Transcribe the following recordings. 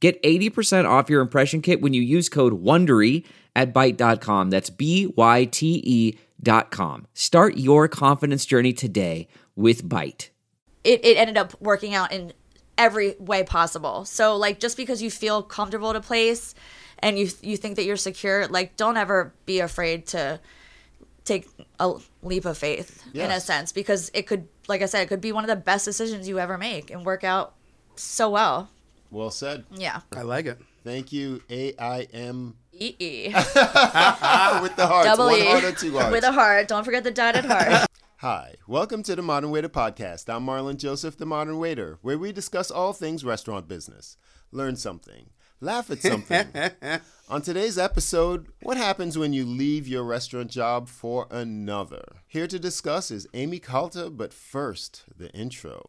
Get 80% off your impression kit when you use code WONDERY at Byte.com. That's B Y T E dot com. Start your confidence journey today with Byte. it, it ended up working out in every way possible. So like just because you feel comfortable at a place and you you think that you're secure, like don't ever be afraid to take a leap of faith in a sense because it could like I said, it could be one of the best decisions you ever make and work out so well. Well said. Yeah. I like it. Thank you, AIM E E. with the hearts. Double One E. heart or two hearts. With a heart. Don't forget the dotted heart. Hi, welcome to the Modern Waiter Podcast. I'm Marlon Joseph, the Modern Waiter, where we discuss all things restaurant business. Learn something, laugh at something. On today's episode, what happens when you leave your restaurant job for another? Here to discuss is Aimee Calta, but first, the intro.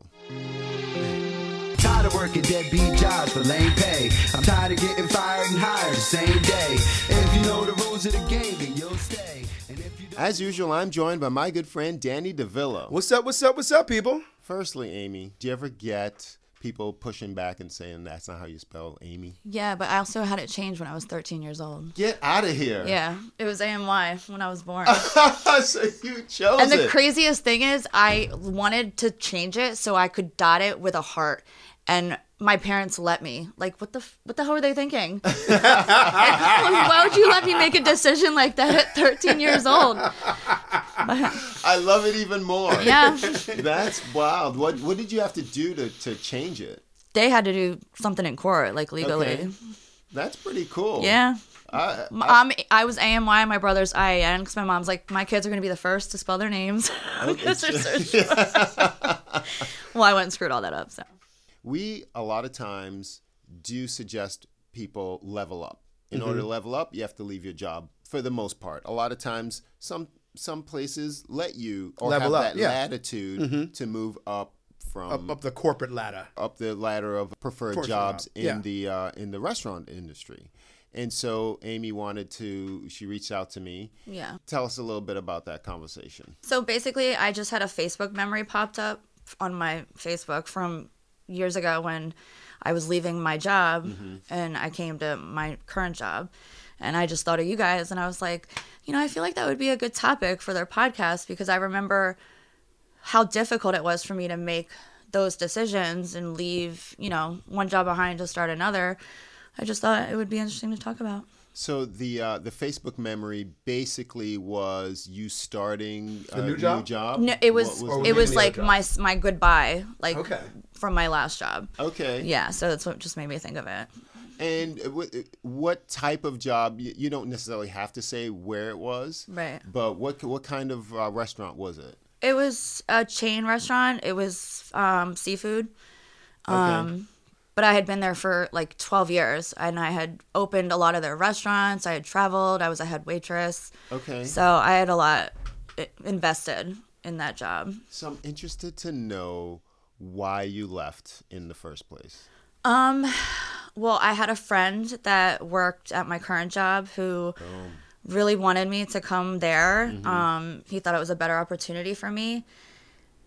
Tired of working deadbeat jobs for lame pay. I'm tired of getting fired and hired the same day. If you know the rules of the game, then you'll stay. And if you don't, As usual, I'm joined by my good friend Danny DeVillo. What's up? What's up? What's up, people? Firstly, Aimee, do you ever get people pushing back and saying that's not how you spell Amy? yeah, but I also had it changed when I was 13 years old. Get out of here. Yeah, it was AMY when I was born. so you chose And the it. craziest thing is, I wanted to change it so I could dot it with a heart, and my parents let me. Like, what the f- what the hell were they thinking? Like, why would you let me make a decision like that at 13 years old? I love it even more. Yeah, That's wild. What what did you have to do to, to change it? they had to do something in court, like legally. Okay. That's pretty cool. Yeah. I, M- Um, I was AMY, and my brother's IAN, because my mom's like, my kids are gonna be the first to spell their names. because they're well, I went and screwed all that up. So we a lot of times do suggest people level up. In Mm-hmm. order to level up, you have to leave your job for the most part. A lot of times, some some places let you or Level have up, that yeah. latitude to move up from Up, up the corporate ladder. up the ladder of preferred Fortune jobs job, in yeah. the uh, in the restaurant industry. And so Aimee wanted to. She reached out to me. yeah. Tell us a little bit about that conversation. So basically, I just had a Facebook memory popped up on my Facebook from years ago when I was leaving my job mm-hmm. and I came to my current job. And I just thought of you guys and I was like, you know, I feel like that would be a good topic for their podcast because I remember how difficult it was for me to make those decisions and leave, you know, one job behind to start another. I just thought it would be interesting to talk about. So the uh, the Facebook memory basically was you starting a new job? No, it was, What it was like my my goodbye, like Okay. from my last job. Okay. Yeah, so that's what just made me think of it. And what, what type of job? You you don't necessarily have to say where it was, Right. But what what kind of uh, restaurant was it? It was a chain restaurant. It was um, seafood. Um, but I had been there for like 12 years and I had opened a lot of their restaurants. I had traveled. I was a head waitress. Okay. So I had a lot invested in that job. So I'm interested to know why you left in the first place. Um, well, I had a friend that worked at my current job who really wanted me to come there. Um, he thought it was a better opportunity for me.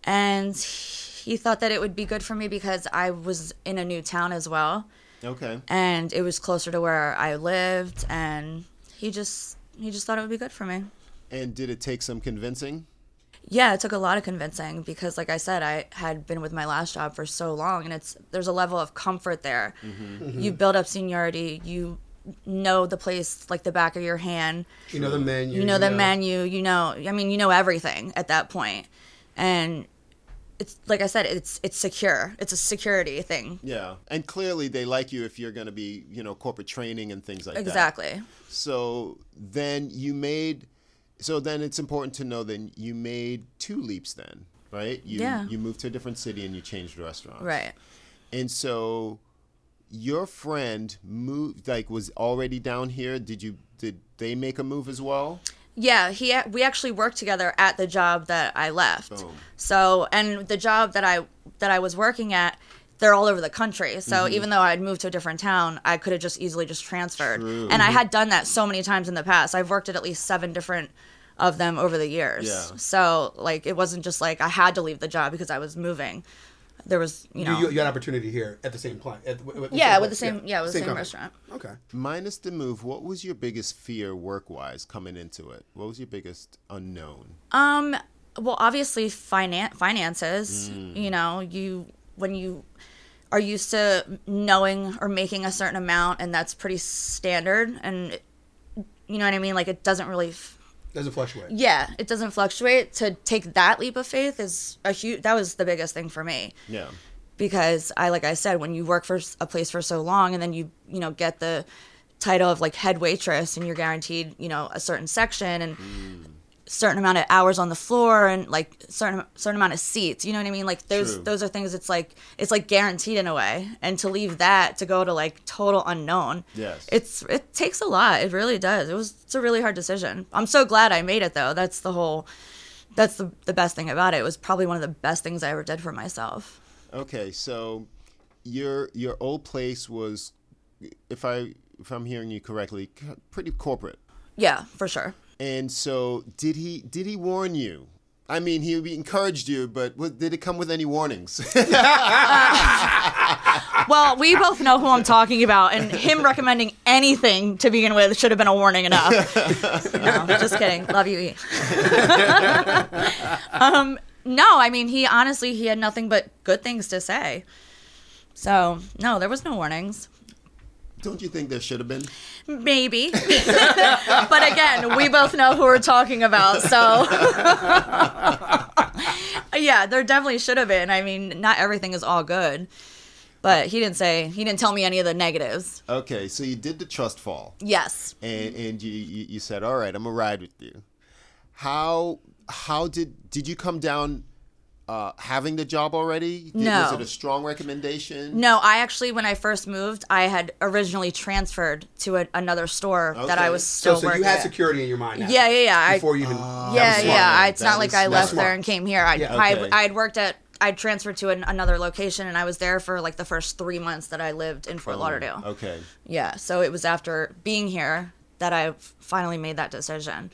And he thought that it would be good for me because I was in a new town as well. Okay. And it was closer to where I lived and he just he just thought it would be good for me. And did it take some convincing? Yeah, it took a lot of convincing because like I said, I had been with my last job for so long and it's there's a level of comfort there. Mm-hmm. You build up seniority, you know the place like the back of your hand. You know the menu. You know the menu, you know I mean, you know everything at that point. And it's like I said, it's it's secure. It's a security thing. Yeah. And clearly they like you if you're going to be, you know, corporate training and things like that. Exactly. So then you made so then it's important to know that you made two leaps then, right? You Yeah. you moved to a different city and you changed restaurants. Right. And so your friend moved like was already down here. Did you did they make a move as well? Yeah, he we actually worked together at the job that I left. Boom. So, and the job that I that I was working at, they're all over the country. So Mm-hmm. even though I'd moved to a different town, I could have just easily just transferred. And I had done that so many times in the past. I've worked at at least seven different of them over the years. Yeah. So like it wasn't just like I had to leave the job because I was moving. There was, you know, You, you, you got an opportunity here at the same place. At, the- with yeah, same with the same, yeah, with the same company. restaurant. Okay. Minus the move, what was your biggest fear work wise coming into it? What was your biggest unknown? Um, well, obviously, finan- finances. You know, you when you are used to knowing or making a certain amount, and that's pretty standard, and you know what I mean. Like it doesn't really. F- Doesn't fluctuate. yeah, it doesn't fluctuate. To take that leap of faith is a huge. That was the biggest thing for me Yeah. because I like I said when you work for a place for so long and then you you know get the title of like head waitress and you're guaranteed you know a certain section and mm. Certain amount of hours on the floor and like certain certain amount of seats you know what I mean like those True. those are things it's like it's like guaranteed in a way and to leave that to go to like total unknown Yes. it's it takes a lot it really does it was it's a really hard decision I'm so glad I made it though that's the whole that's the, the best thing about it. It was probably one of the best things I ever did for myself. Okay, so your your old place was, if I if I'm hearing you correctly, pretty corporate. Yeah, for sure. And so, did he did he warn you? I mean, he encouraged you, but did it come with any warnings? Well, we both know who I'm talking about, and him recommending anything to begin with should have been a warning enough. no, just kidding. Love you, E. um, no, I mean, he honestly, he had nothing but good things to say. So, no, there was no warnings. Don't you think there should have been? Maybe. but again, we both know who we're talking about. So, yeah, there definitely should have been. I mean, not everything is all good. But he didn't say, he didn't tell me any of the negatives. Okay, so you did the trust fall, Yes. and and you you, you said, all right, I'm gonna ride with you. How how did did you come down? Uh, having the job already? Did- No. Was it a strong recommendation? No, I actually, when I first moved, I had originally transferred to a, another store that I was So, still so working So you had at. security in your mind. now, Yeah, yeah, yeah. I- Before you even. yeah, yeah. man. I, it's That not like I left smart. there and came here. I, Yeah. Okay. I had worked at, I'd transferred to an, another location, and I was there for like the first three months that I lived in Fort Lauderdale. Okay. Yeah, so it was after being here that I finally made that decision.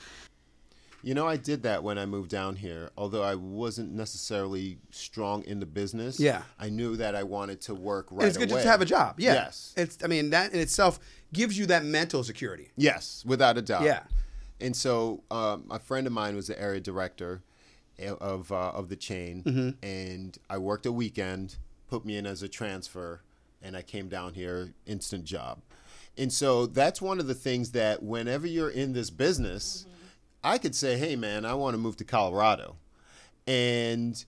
You know, I did that when I moved down here. Although I wasn't necessarily strong in the business, Yeah. I knew that I wanted to work right away. it's good away. just to have a job. Yeah. Yes. It's. I mean, that in itself gives you that mental security. Yes, without a doubt. Yeah. And so, um, a friend of mine was the area director of uh, of the chain, Mm-hmm. and I worked a weekend, put me in as a transfer, and I came down here, instant job. And so that's one of the things that whenever you're in this business, I could say, "Hey, man, I want to move to Colorado," and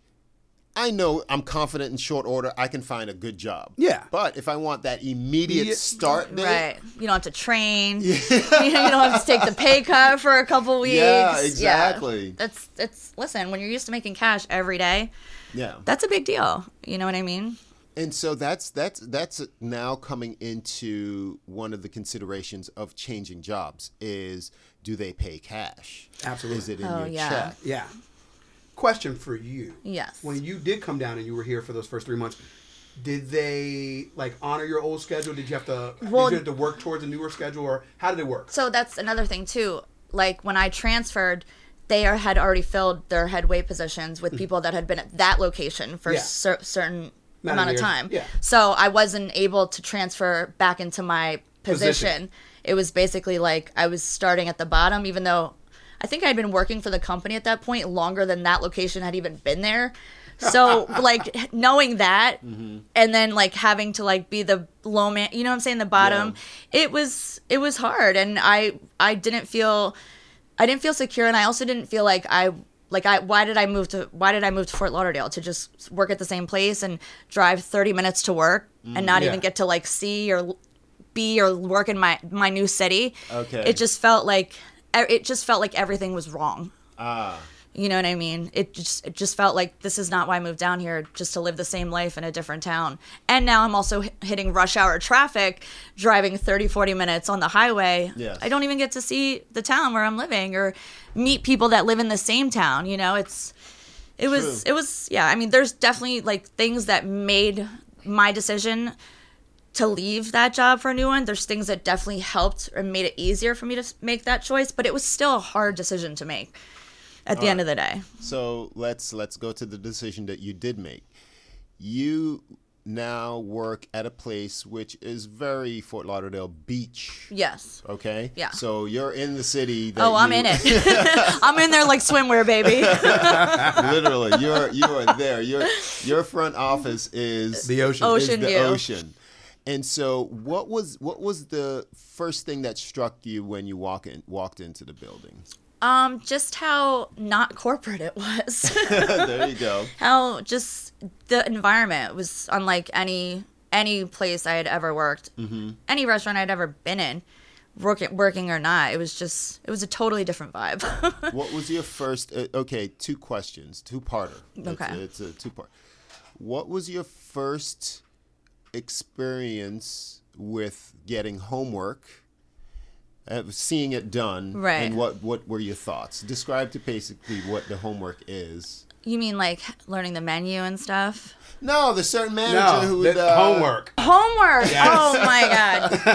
I know I'm confident in short order I can find a good job. Yeah. But if I want that immediate Immediate- start date, Right. You don't have to train. Yeah. you don't have to take the pay cut for a couple weeks. Yeah, exactly. That's it's listen, when you're used to making cash every day, yeah. that's a big deal. You know what I mean? And so that's that's that's now coming into one of the considerations of changing jobs is do they pay cash? Absolutely. Is it in Oh, your yeah. check? Yeah. Question for you. Yes. When you did come down and you were here for those first three months, did they like honor your old schedule? Did you have to? Well- did you have to work towards a newer schedule, or how did it work? So that's another thing too. Like when I transferred, they are, had already filled their headway positions with people that had been at that location for Mm. Yeah. cer- certain Amount of amount of years. time. Yeah. So I wasn't able to transfer back into my position. Position. It was basically like I was starting at the bottom, even though I think I'd been working for the company at that point longer than that location had even been there. So like knowing that mm-hmm. and then like having to like be the low man, you know what I'm saying, the bottom. It was it was hard and I I didn't feel I didn't feel secure and I also didn't feel like I like I why did I move to why did I move to Fort Lauderdale to just work at the same place and drive 30 minutes to work and mm-hmm. not Yeah. even get to like see or be or work in my my new city. Okay. It just felt like it just felt like everything was wrong. Ah. You know what I mean? It just it just felt like this is not why I moved down here just to live the same life in a different town. And now I'm also h- hitting rush hour traffic, driving 30 40 minutes on the highway. Yes. I don't even get to see the town where I'm living or meet people that live in the same town, you know? It's it was True. it was yeah, I mean there's definitely like things that made my decision to leave that job for a new one. There's things that definitely helped and made it easier for me to make that choice, but it was still a hard decision to make at the end of the day. So let's let's go to the decision that you did make. You now work at a place which is very Fort Lauderdale Beach. Yes. Okay. Yeah. So you're in the city. That Oh, I'm you- in it. I'm in there like swimwear, baby. Literally, you're you are there. Your your front office is The ocean. Oh, is Ocean the ocean. And so, what was what was the first thing that struck you when you walk in walked into the building? Um, just how not corporate it was. there you go. how just the environment was unlike any any place I had ever worked, Mm-hmm. any restaurant I'd ever been in, working working or not. It was just it was a totally different vibe. What was your first? Uh, okay, two questions, two parter. Okay. it's, a two part. What was your first experience with getting homework? Uh, seeing it done, Right. And what what were your thoughts? Describe to basically what the homework is. you mean like learning the menu and stuff? No, the certain manager No, who the uh, homework. Homework. Oh my god.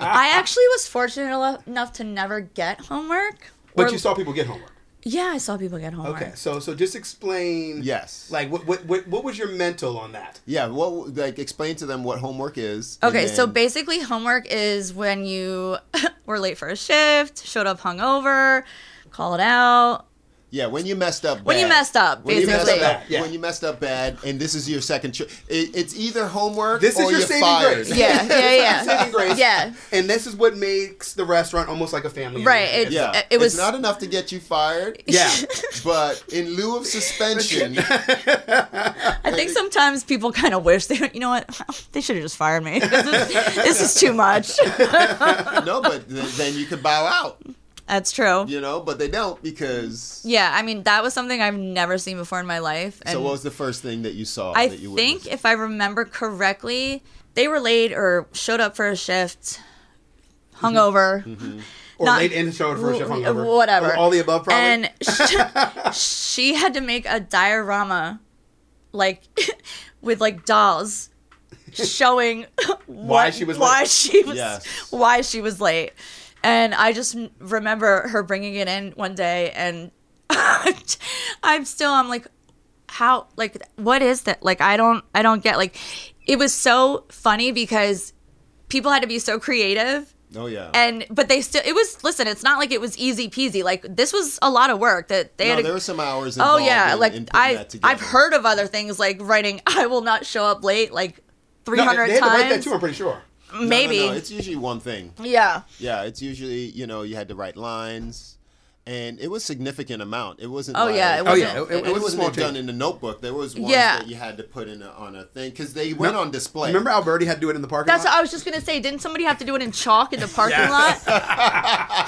I actually was fortunate elo- enough to never get homework. But Or- you saw people get homework. Yeah, I saw people get homework. Okay, so so just explain. Yes. Like what what what, what was your mental on that? Yeah. What like explain to them what homework is. and Okay, so basically, homework is when you were late for a shift, showed up hungover, called out. Yeah, when you messed up. Bad. When you messed up, When you messed basically. up, Yeah. when you messed up bad, and this is your second. Cho- it, it's either homework This is your you're saving fired. grace. Yeah, yeah, yeah. Saving grace. Yeah. And this is what makes the restaurant almost like a family. Right, it- Yeah, It was- it's not enough to get you fired. Yeah. but in lieu of suspension, I think sometimes people kind of wish they, you know what, they should have just fired me. This is, this is too much. no, but th- then you could bow out, That's true. you know. But they don't because. Yeah, I mean that was something I've never seen before in my life. And So what was the first thing that you saw? I that you think witnessed? if I remember correctly, they were late or showed up for a shift, hungover. Mm-hmm. Mm-hmm. Or Not- late in the show at first shift hungover. Whatever. Or all the above, probably. And she, she had to make a diorama, like with like dolls, showing what, she was why late. she was Yes. why she was late. And I just remember her bringing it in one day, and I'm still I'm like, how like what is that? Like I don't I don't get like, it was so funny because people had to be so creative Oh yeah. and but they still it was listen it's not like it was easy peasy like this was a lot of work that they no, had to, there were some hours. oh yeah in, like in I, that I've heard of other things like writing i will not show up late like no, 300 they had to write that too. I'm pretty sure. No, no, maybe no, it's usually one thing. yeah. Yeah, it's usually you know you had to write lines, and it was significant amount. It wasn't. Oh, like, oh, yeah, it Oh wasn't yeah, it, and it it was a wasn't small done in the notebook. There was ones Yeah. that you had to put in a, on a thing because they went on display. Remember Alberti had to do it in the parking lot? that's what i was just gonna say didn't somebody have to do it in chalk in the parking lot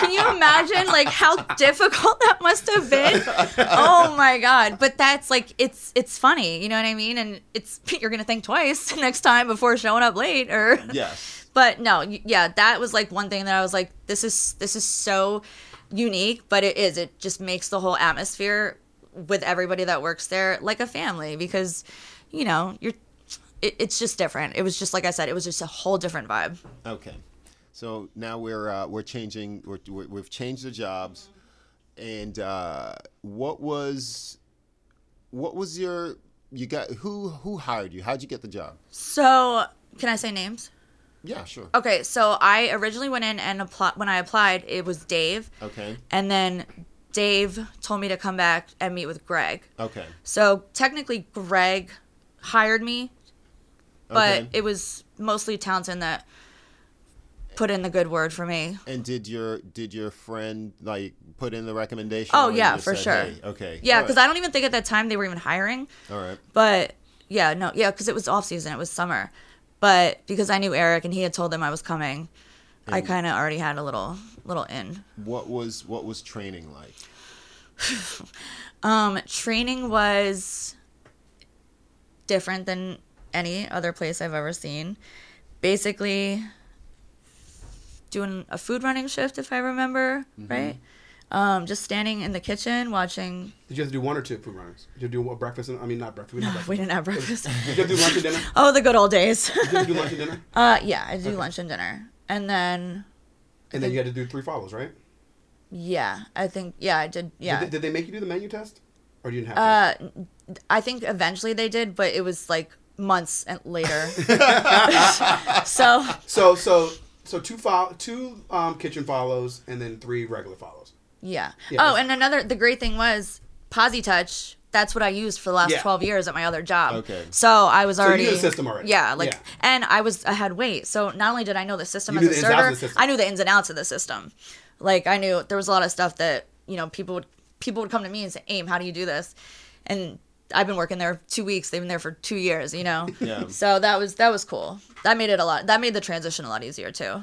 can you imagine like how difficult that must have been oh my god but that's like it's it's funny you know what i mean and it's you're gonna think twice next time before showing up late or Yes. but no yeah that was like one thing that i was like this is this is so unique but it is it just makes the whole atmosphere with everybody that works there like a family because you know you're it, it's just different it was just like i said it was just a whole different vibe Okay. So now we're uh, we're changing. We're, we're, we've changed the jobs, and uh, what was what was your you got who who hired you? How'd you get the job? so can i say names Yeah, sure. okay so i originally went in and apply when i applied it was dave Okay. and then dave told me to come back and meet with greg Okay. So technically, Greg hired me, but Okay. it was mostly Townsend that put in the good word for me. And did your did your friend like put in the recommendation? Oh, yeah, for said, sure. "Hey," okay. Yeah, because right. I don't even think at that time they were even hiring. All right. But yeah, no, yeah, because it was off season, it was summer. But because I knew Eric and he had told them I was coming, I kind of already had a little little in. What was what was training like? um, training was different than any other place I've ever seen. Basically, doing a food running shift, if I remember right. Um, just standing in the kitchen watching. Did you have to do one or two food runners? Did you do a breakfast? And, I mean, not breakfast. We, didn't have We didn't have breakfast. Did you have to do lunch and dinner? oh, the good old days. Did you do lunch and dinner? uh, yeah, I do lunch and dinner, and then And then you had to do three follows, right? yeah, I think yeah, I did. Yeah, Did, they, did they make you do the menu test, or you didn't have to? Uh, I think eventually they did, but it was like months later. so So so so two fo- two um, kitchen follows and then three regular follows. Yeah. Yeah, oh, and another the great thing was POSitouch. That's what I used for the last Yeah. twelve years at my other job. Okay. So I was you already knew the system already. Yeah, like, Yeah. and I was I had weight. So not only did I know the system You as a the ins and outs server, system. I knew the ins and outs of the system. Like I knew there was a lot of stuff that you know people would people would come to me and say, "Aim, how do you do this?" And I've been working there two weeks. They've been there for two years. You know. Yeah. So that was that was cool. That made it a lot. That made the transition a lot easier too.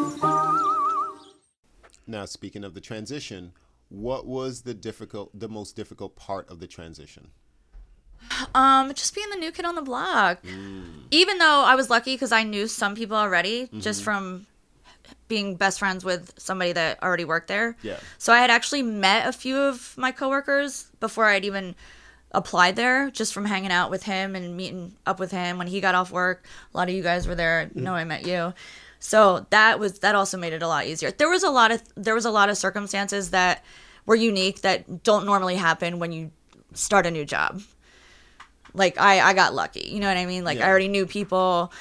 Now, speaking of the transition, what was the difficult, the most difficult part of the transition? Um, just being the new kid on the block. Mm. Even though I was lucky because I knew some people already, just mm-hmm. from being best friends with somebody that already worked there. Yeah. So I had actually met a few of my coworkers before I'd even applied there, just from hanging out with him and meeting up with him when he got off work. A lot of you guys were there. Mm. I know I met you. So that was that also made it a lot easier. There was a lot of there was a lot of circumstances that were unique that don't normally happen when you start a new job. Like I, I got lucky you know what i mean? Like i already knew people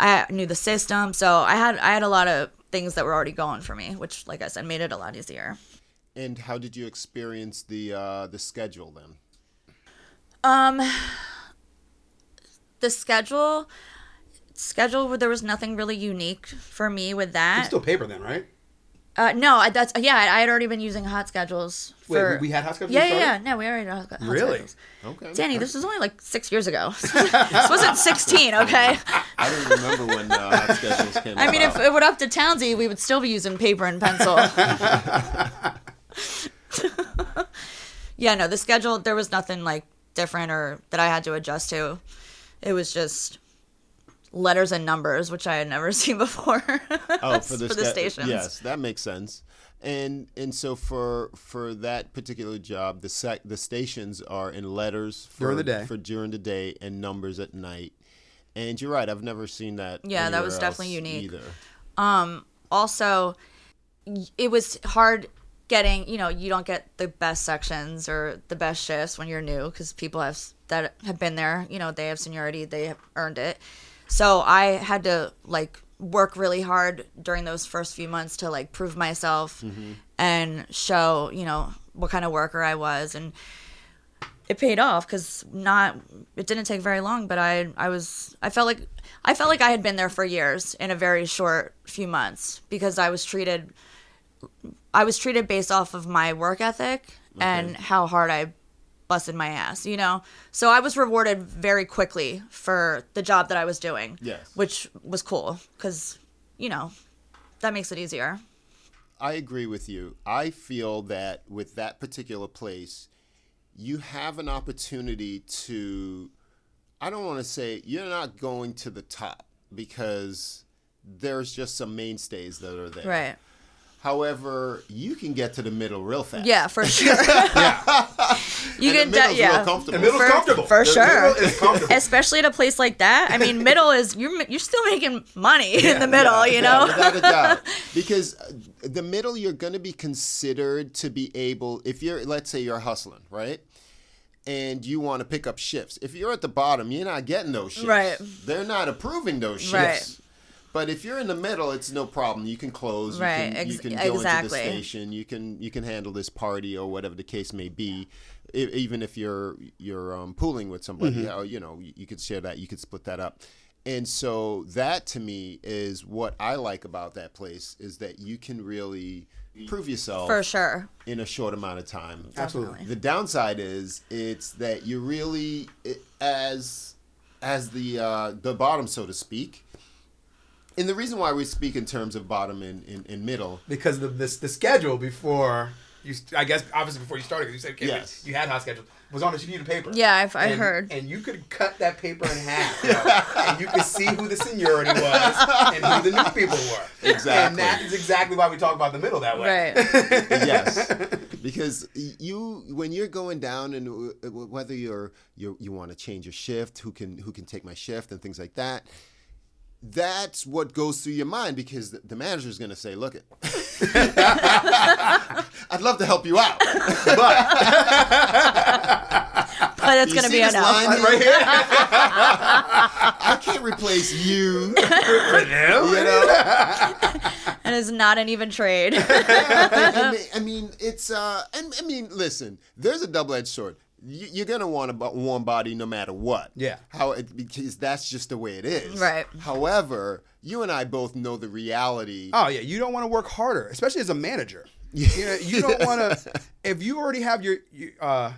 I knew the system. So i had i had a lot of things that were already going for me which like i said made it a lot easier. And how did you experience the uh, the schedule then? um the schedule schedule there was nothing really unique for me with It's that still paper then, right? uh no I, that's yeah I, I had already been using HotSchedules Wait, for we- we had HotSchedules yeah yeah, yeah no we already had hot, hot Really? schedules. Okay. danny this was only like six years ago this wasn't 16 okay I don't remember when uh, HotSchedules came I mean, if it went up to Townsy, we would still be using paper and pencil. yeah, no, the schedule, there was nothing like different or that I had to adjust to. It was just letters and numbers, which I had never seen before. oh, for the, for the sta- stations. Yes, that makes sense. And and so for for that particular job, the sec, the stations are in letters for, During the day. for during the day and numbers at night. And you're right, I've never seen that. Yeah, that was anywhere definitely unique. Either. Um, also it was hard getting you know you don't get the best sections or the best shifts when you're new because people have that have been there you know they have seniority they have earned it so i had to like work really hard during those first few months to like prove myself mm-hmm. and show you know what kind of worker i was. And it paid off because not it didn't take very long but i i was i felt like i felt like i had been there for years in a very short few months because i was treated i was treated based off of my work ethic and how hard i busted my ass you know so i was rewarded very quickly for the job that i was doing Yes. which was cool because you know that makes it easier I agree with you. I feel that with that particular place, you have an opportunity to, I don't want to say you're not going to the top because there's just some mainstays that are there. right However, you can get to the middle real fast. Yeah, for sure. You And can, the middle's de- yeah, real comfortable. The middle's For- comfortable. for The sure. middle is comfortable. especially at a place like that. I mean, middle is you're you're still making money in the middle, you know. Yeah, without a doubt. Because uh, the middle, you're going to be considered to be able, if you're, let's say you're hustling, right? And you want to pick up shifts. If you're at the bottom, you're not getting those shifts. Right. They're not approving those shifts. Right. But if you're in the middle, it's no problem. You can close. You Right, Can, you can go exactly. into the station. You can you can handle this party or whatever the case may be. Even if you're you're um, pooling with somebody, or, you know, you, you could share that. You could split that up. And so that to me is what I like about that place is that you can really prove yourself For sure. in a short amount of time. Absolutely. The downside is it's that you really as as the uh, the bottom, so to speak. And the reason why we speak in terms of bottom and, and, and middle, because the this the schedule before you, I guess obviously before you started, 'cause you said okay, Yes. you had hot schedule was on a sheet of paper. Yeah, I've- I And- heard. and you could cut that paper in half, you know, and you could see who the seniority was and who the new people were. Exactly. and that is exactly why we talk about the middle that way. Right. yes, because you when you're going down and w- w- whether you're you you want to change your shift, who can who can take my shift and things like that. That's what goes through your mind because the, the manager's going to say, "Look, it, I'd love to help you out, but But it's gonna be this enough. line here? Right here. I can't replace you." For them. You know, And it's not an even trade. I mean, I mean, it's uh, and I mean, listen, there's a double-edged sword. You, you're gonna want a warm body no matter what. Yeah. How it, because that's just the way it is. Right. However, you and I both know the reality. Oh yeah, you don't want to work harder, especially as a manager. You, know, you don't want to. If you already have your, you, uh,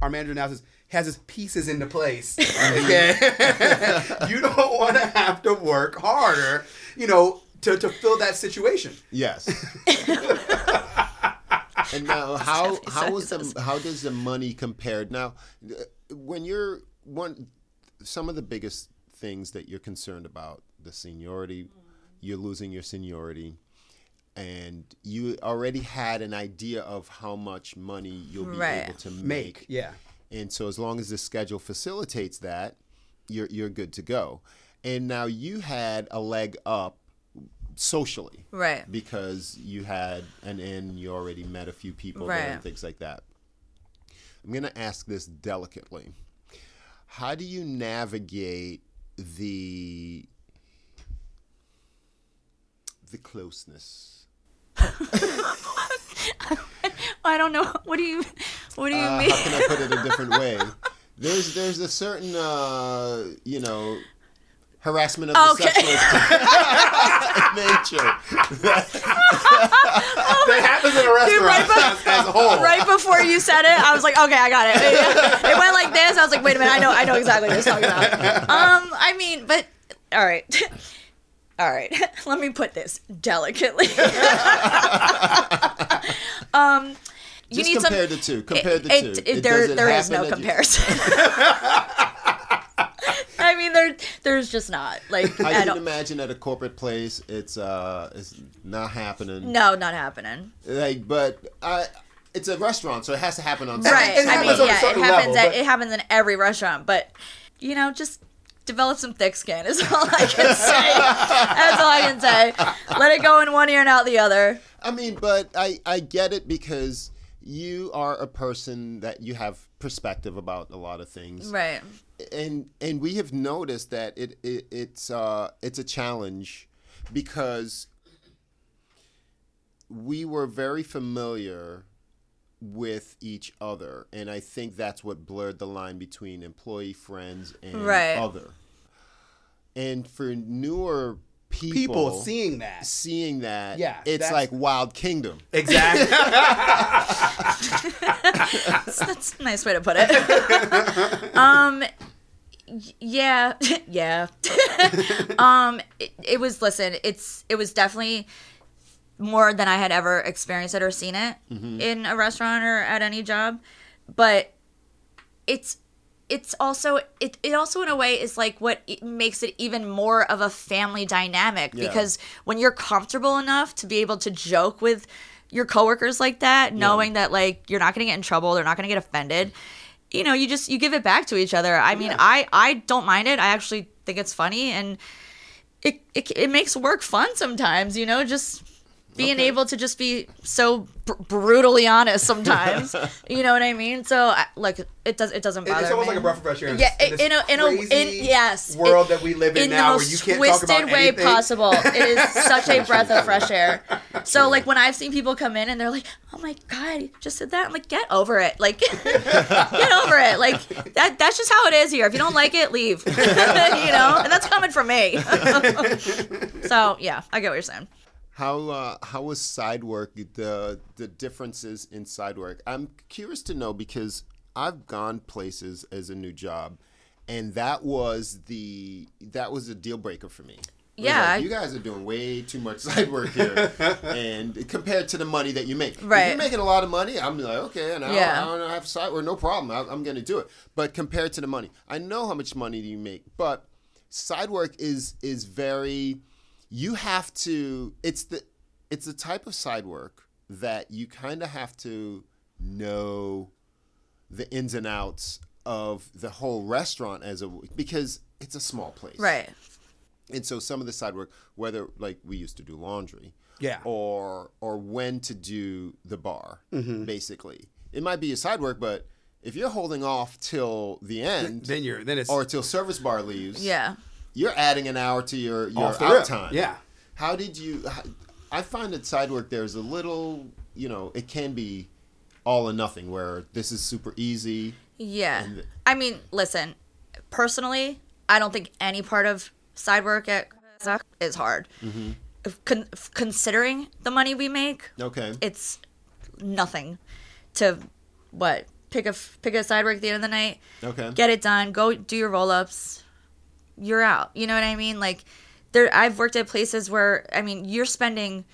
our manager now says has his pieces into place. Okay, you don't want to have to work harder. You know, to to fill that situation. Yes. And now, how how is the how does the money compared now? uh, When you're one, some of the biggest things that you're concerned about the seniority, you're losing your seniority, and you already had an idea of how much money you'll be Right. able to make. Make yeah. And so as long as the schedule facilitates that, you're you're good to go. And now you had a leg up socially. Right. Because you had an in, you already met a few people Right. and things like that. I'm going to ask this delicately. How do you navigate the the closeness? I don't know. What do you what do you Uh, mean? how can I put it a different way? There's there's a certain uh, you know harassment of the Okay. sexual nature. That happens in a restaurant right as, as a whole. right before you said it, I was like, okay, I got it. It went like this. I was like, wait a minute, I know, I know exactly what you're talking about. Um, I mean, but all right, all right. Let me put this delicately. um, you Just need compare some. the two. Compare the it- two. it- It- there, there is no comparison. I mean, there, there's just not like I I can don't. imagine at a corporate place, it's uh, it's not happening. No, not happening. Like, but I, it's a restaurant, so it has to happen on some- Right. it I mean, on yeah, it happens. level, at, but- it happens in every restaurant, but you know, just develop some thick skin. Is all I can say. That's all I can say. Let it go in one ear and out the other. I mean, but I I get it because you are a person that you have perspective about a lot of things. Right. and and we have noticed that it, it it's uh it's a challenge because we were very familiar with each other and i think that's what blurred the line between employee friends and Right. other and for newer people, People seeing that. seeing that Yeah, it's like wild kingdom Exactly. That's, that's a nice way to put it. um, yeah, yeah. um, it, it was. Listen, it's it was definitely more than I had ever experienced it or seen it in a restaurant or at any job, but it's it's also it, it also in a way is like what it makes it even more of a family dynamic Yeah. because when you're comfortable enough to be able to joke with your coworkers like that knowing that like you're not going to get in trouble they're not going to get offended you know you just you give it back to each other. I mean i i don't mind it. I actually think it's funny and it it, it makes work fun sometimes you know just being able to just be so br- brutally honest sometimes you know what i mean so I, like it does it doesn't bother it's almost me like a breath of fresh air. In yeah, in, in a in a in yes world it- that we live in, in now, where you can't talk twisted about way anything. possible. It is such a breath of fresh air. So like when I've seen people come in and they're like, "Oh my god, you just did that," I'm like, "Get over it, like get over it, like that. That's just how it is here. If you don't like it, leave. you know, and that's coming from me. so yeah, I get what you're saying. How uh, how was side work the the differences in side work? I'm curious to know because I've gone places as a new job, and that was the that was a deal breaker for me. Yeah, like, I- you guys are doing way too much side work here, and compared to the money that you make, If Right. you're making a lot of money. I'm like, okay, and I, Yeah. I don't have side work, no problem. I, I'm going to do it. But compared to the money, I know how much money you make, but side work is is very you have to it's the it's the type of side work that you kind of have to know the ins and outs of the whole restaurant as a because it's a small place Right. and so some of the side work whether like we used to do laundry Yeah. or or when to do the bar Mm-hmm. basically it might be a side work but if you're holding off till the end Then you're then it's or till service bar leaves Yeah. You're adding an hour to your your Off the out rip. time. Yeah. How did you? I find that side work there's a little, you know, it can be all or nothing. Where this is super easy. Yeah. And- I mean, listen, personally, I don't think any part of side work at is hard. Mm-hmm. Con- considering the money we make, Okay. it's nothing to what pick a pick a side work at the end of the night, Okay. get it done, go do your roll ups, you're out. You know what I mean? Like there, I've worked at places where I mean you're spending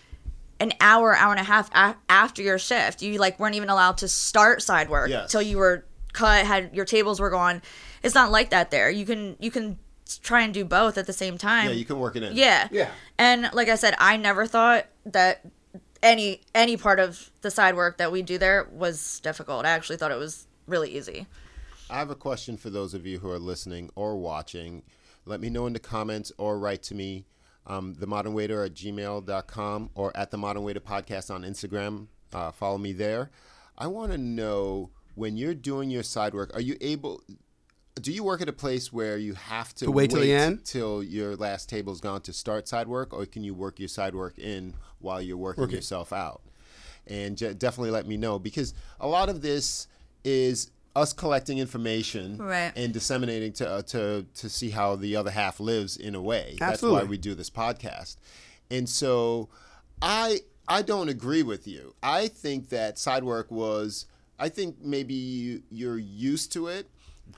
an hour, hour and a half a- after your shift. You like weren't even allowed to start side work Yes. till you were cut, had your tables were gone. It's not like that there. You can you can try and do both at the same time. yeah, you can work it in. Yeah. Yeah. And like I said, I never thought that any any part of the side work that we do there was difficult. I actually thought it was really easy. I have a question for those of you who are listening or watching. Let me know in the comments or write to me, um, themodernwaiter at gmail.com or at the Modern Waiter Podcast on Instagram. Uh, follow me there. I want to know when you're doing your side work, are you able, do you work at a place where you have to, To wait till the end? till your last table's gone to start side work, or can you work your side work in while you're working Work it. yourself out? And j- definitely let me know because a lot of this is us collecting information Right. and disseminating to uh, to to see how the other half lives in a way. That's why we do this podcast. And so I I don't agree with you. I think that side work was I think maybe you, you're used to it,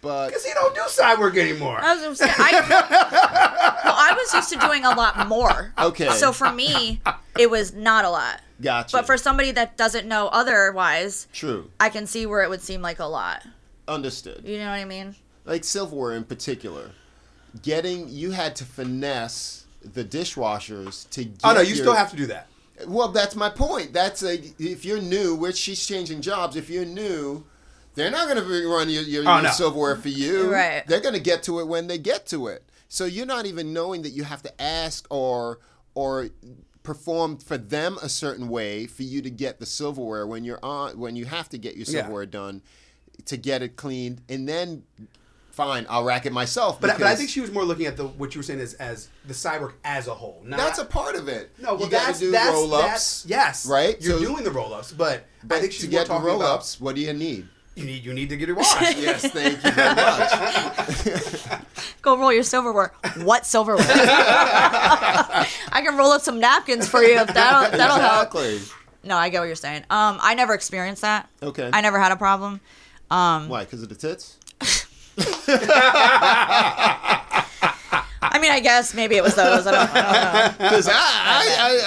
but Because he don't do side work anymore. I was gonna I, well, I was used to doing a lot more. Okay. So for me, it was not a lot. Gotcha. But for somebody that doesn't know otherwise, true, I can see where it would seem like a lot. understood. You know what I mean? like silverware in particular, getting you had to finesse the dishwashers to get oh no, you your- still have to do that. Well, that's my point. That's a if you're new, which she's changing jobs. If you're new, they're not going to run your, your, Oh, your no. silverware for you. Right. They're going to get to it when they get to it. So you're not even knowing that you have to ask or or perform for them a certain way for you to get the silverware when you're on when you have to get your Yeah. silverware done to get it cleaned and then fine I'll rack it myself. But, but I think she was more looking at the what you were saying is as the side work as a whole. Not, that's a part of it. no. Well, you got that's to do that's, roll ups. that's yes. right? You're So- doing the roll ups, but, But I think to she's get the more talking roll about ups, what do you need? You need you need to get it washed. Yes, thank you very much. Go roll your silverware. What silverware? I can roll up some napkins for you if that'll that'll help. No, I get what you're saying. Um, I never experienced that. Okay. I never had a problem. Why? Because of the tits? I mean, I guess maybe it was those. I don't, I don't know. Because I, I,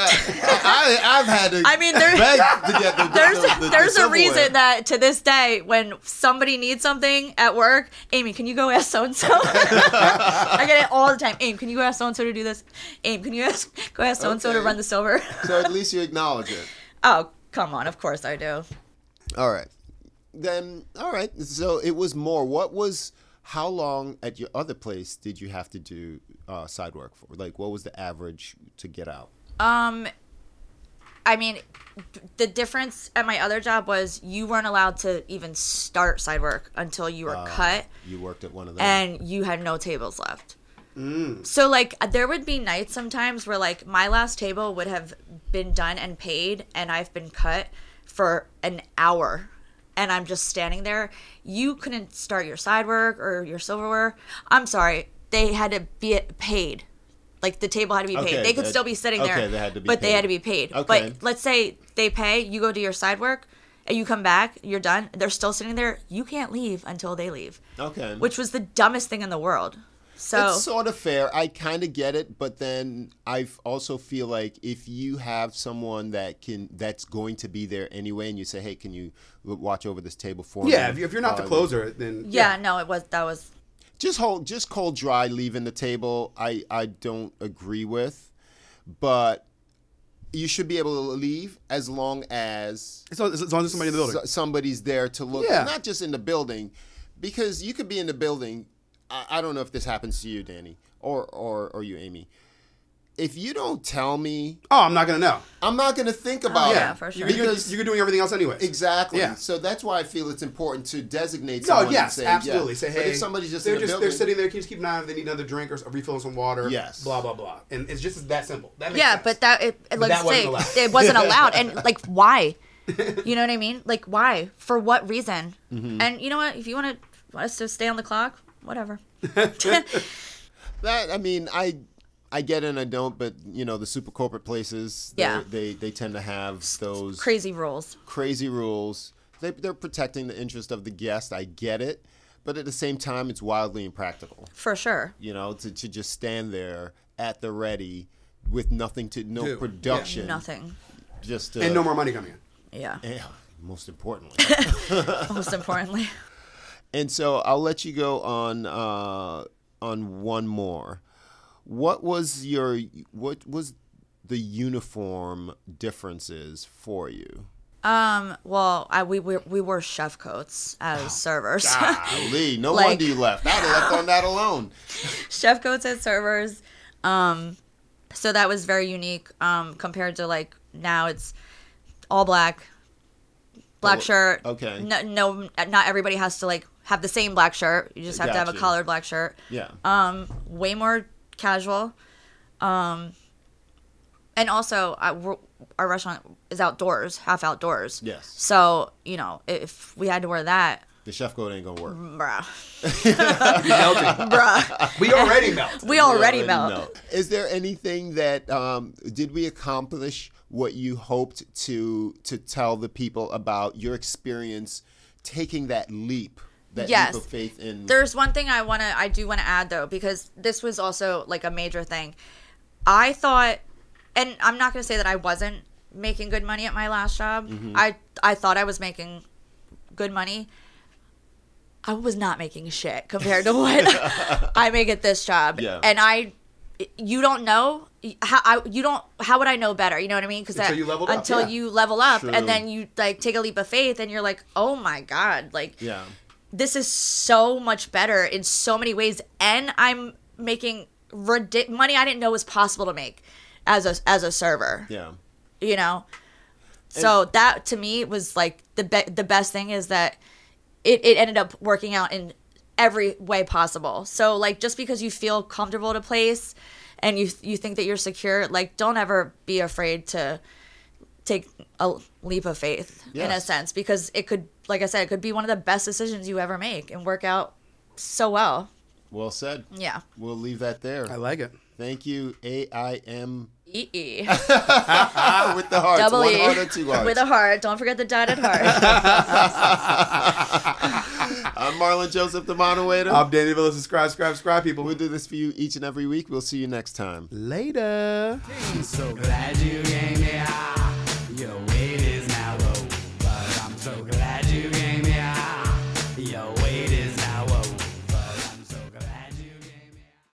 I, I, have had to. I mean, there- beg to get the, the, There's the, the, there's the a reason that to this day, when somebody needs something at work, Aimee, can you go ask so and so? I get it all the time. Aimee, can you go ask so and so to do this? Aimee, can you ask go ask so and so to run the silver? So at least you acknowledge it. oh, come on, of course I do. All right. Then, all right. So it was more. What was, how long at your other place did you have to do uh, side work for? Like, what was the average to get out? Um, I mean, the difference at my other job was you weren't allowed to even start side work until you were cut. You worked at one of them. and you had no tables left. So like there would be nights sometimes where like my last table would have been done and paid and I've been cut for an hour and I'm just standing there. You couldn't start your side work or your silverware. I'm sorry. They had to be paid. Like the table had to be paid. Okay, they could that- still be sitting okay, there. they had to be but they paid. had to be paid. Okay. But let's say they pay, you go do your side work and you come back, you're done, they're still sitting there, you can't leave until they leave okay. which was the dumbest thing in the world. So It's sort of fair. I kind of get it, but then I also feel like if you have someone that can that's going to be there anyway, and you say, "Hey, can you w- watch over this table for me?" Yeah, if, you, if you're not the Uh, closer, then yeah, no, it was that was just hold, just cold dry leaving the table. I I don't agree with, but you should be able to leave as long as As long as, as long as somebody in the building. somebody's there to look, Yeah. not just in the building, because you could be in the building. I, I don't know if this happens to you, Danny, or or or you, Aimee. If you don't tell me, oh, I'm not gonna know. I'm not going to think about it. yeah, it. for sure. You're, you're, Because- you're doing everything else anyway. Exactly. Yeah. So that's why I feel it's important to designate No, yes, and say, absolutely. Yeah. Say, hey, but if somebody's just they're in just building, they're sitting there. Can you just keep an eye on if they need another drink or refill some water? Yes. Blah blah blah. And it's just that simple. That makes yeah, sense. but that it, it like that wasn't say allowed. it wasn't allowed, and like why? You know what I mean? Like why? For what reason? Mm-hmm. And you know what? If you want to want us to stay on the clock, whatever. that I mean, I I get it and I don't, but you know, the super corporate places, they're- Yeah. they they tend to have those Crazy rules. crazy rules. They they're protecting the interest of the guest. I get it, but at the same time, it's wildly impractical. For sure. You know, to to just stand there at the ready with nothing to no Do. Yeah. production, Nothing. just to, and no more money coming in. Yeah. Yeah, most importantly. Most importantly. And so I'll let you go on uh, on one more. What was your what was the uniform differences for you? Um. Well, I we we, we wore chef coats as servers. Golly, no Like- wonder you left. I'd have left on that alone. chef coats as servers. Um, so that was very unique. Um, compared to like now, it's all black, black Oh, shirt. okay. No, no, not everybody has to like have the same black shirt. You just have to have a collared black shirt. Yeah. Um, way more casual. Um, and also I, we're- our restaurant is outdoors, half outdoors. Yes. So you know, if we had to wear that, the chef code ain't gonna work. bruh, Melting. bruh, We already melt. we already already melt. know. Is there anything that um, did we accomplish what you hoped to to tell the people about your experience taking that leap, that Yes. leap of faith in? There's one thing I want to I do want to add though because this was also like a major thing. I thought and I'm not going to say that I wasn't making good money at my last job. Mm-hmm. I I thought I was making good money. I was not making shit compared to what I make at this job. Yeah. And I you don't know how I, you don't how would I know better? You know what I mean? Because Until you leveled up, until yeah. you level up True. and then you like take a leap of faith and you're like, "Oh my god, like yeah. This is so much better in so many ways and i'm making ridic- money i didn't know was possible to make as a as a server. Yeah. you know? So that to me was like the be- the best thing is that it, it ended up working out in every way possible. So like just because you feel comfortable at a place and you you think that you're secure like don't ever be afraid to take a leap of faith in a sense because it could like i said it could be one of the best decisions you ever make and work out so well Well said. yeah We'll leave that there. I like it. Thank you, A I M E-E. Ah, with the hearts. double One E heart or two hearts. with a heart don't forget the dotted heart I'm I'm Marlon Joseph, the modern waiter. I'm Danny Villa. Subscribe, subscribe, subscribe, people. we'll do this for you each and every week. We'll see you next time. Later.